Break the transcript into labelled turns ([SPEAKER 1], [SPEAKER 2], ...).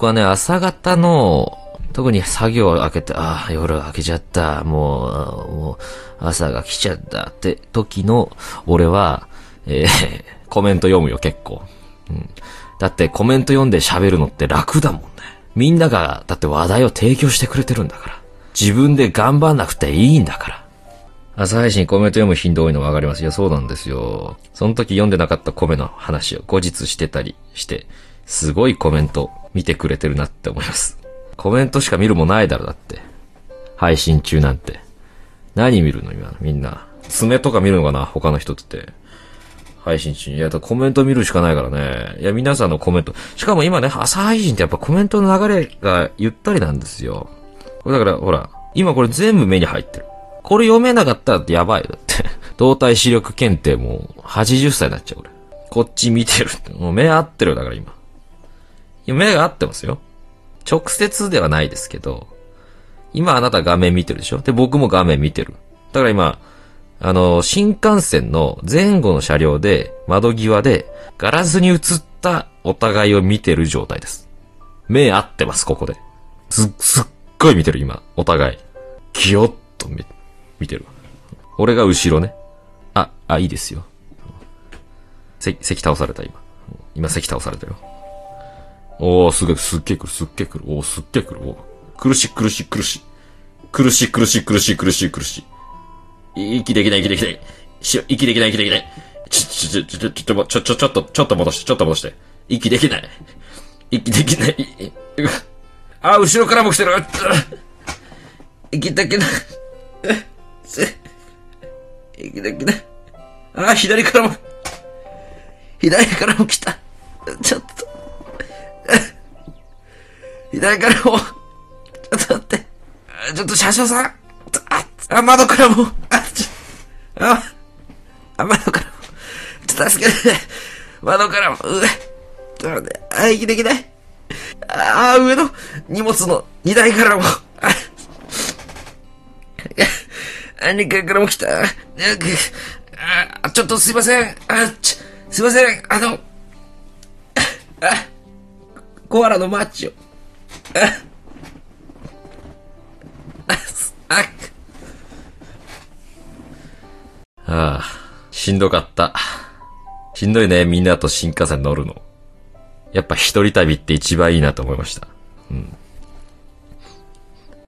[SPEAKER 1] 僕はね、朝方の、特に作業を開けて、ああ、夜明けちゃった、もう、もう、朝が来ちゃったって時の、俺は、えー コメント読むよ、結構。うん。だってコメント読んで喋るのって楽だもんね。みんなが、だって話題を提供してくれてるんだから。自分で頑張んなくていいんだから。朝配信コメント読む頻度多いの分かります。いや、そうなんですよ。その時読んでなかったコメの話を後日してたりして、すごいコメント見てくれてるなって思います。コメントしか見るもないだろ、だって。配信中なんて。何見るの今、みんな。爪とか見るのかな他の人って。配信中に。いや、コメント見るしかないからね。いや、皆さんのコメント。しかも今ね、朝配信ってやっぱコメントの流れがゆったりなんですよ。これだから、ほら、今これ全部目に入ってる。これ読めなかったらやばいよ。だって。動体視力検定もう80歳になっちゃう、俺。こっち見てる。もう目合ってるよだから今。いや、目が合ってますよ。直接ではないですけど、今あなた画面見てるでしょ？で、僕も画面見てる。だから今、あの、新幹線の前後の車両で、窓際で、ガラスに映ったお互いを見てる状態です。目合ってます、ここで。す、すっごい見てる、今、お互い。ギヨッと見、見てる。俺が後ろね。あ、あ、いいですよ。席、席倒された、今。今、席倒されたよ。おー、すげえ、すっげえ来る、すっげえ来る。おー、すっげえ来る。お苦しい、苦しい、苦しい。苦しい、苦しい、苦しい、苦しい、苦しい。息できない、息できない。し、息できない、息できない。ちょ、ちょ、ちょ、ちょ、ちょ、ちょ、ちょ、ちょっと、ちょっと戻して、ちょっと戻して。息できない。息できない。い あ、後ろからも来てる。息できない。息できない。あ、左からも、左からも来た。ちょっと。左からも、ちょっと待って。ちょっと車掌さん。あ、あ窓からも、あ、ちょ、あ、あ、窓からも、ちょっと助けて。窓からも、上。ちょっと待って、あ、息できない。あ、上の荷物の荷台からも、あ、あ、2階からも来た。あ、あちょっとすいません。あ、ち、すいません。あの、あ、コアラのマッチを。あ、あ、しんどかった。しんどいね、みんなと新幹線乗るの。やっぱ一人旅って一番いいなと思いました。うん。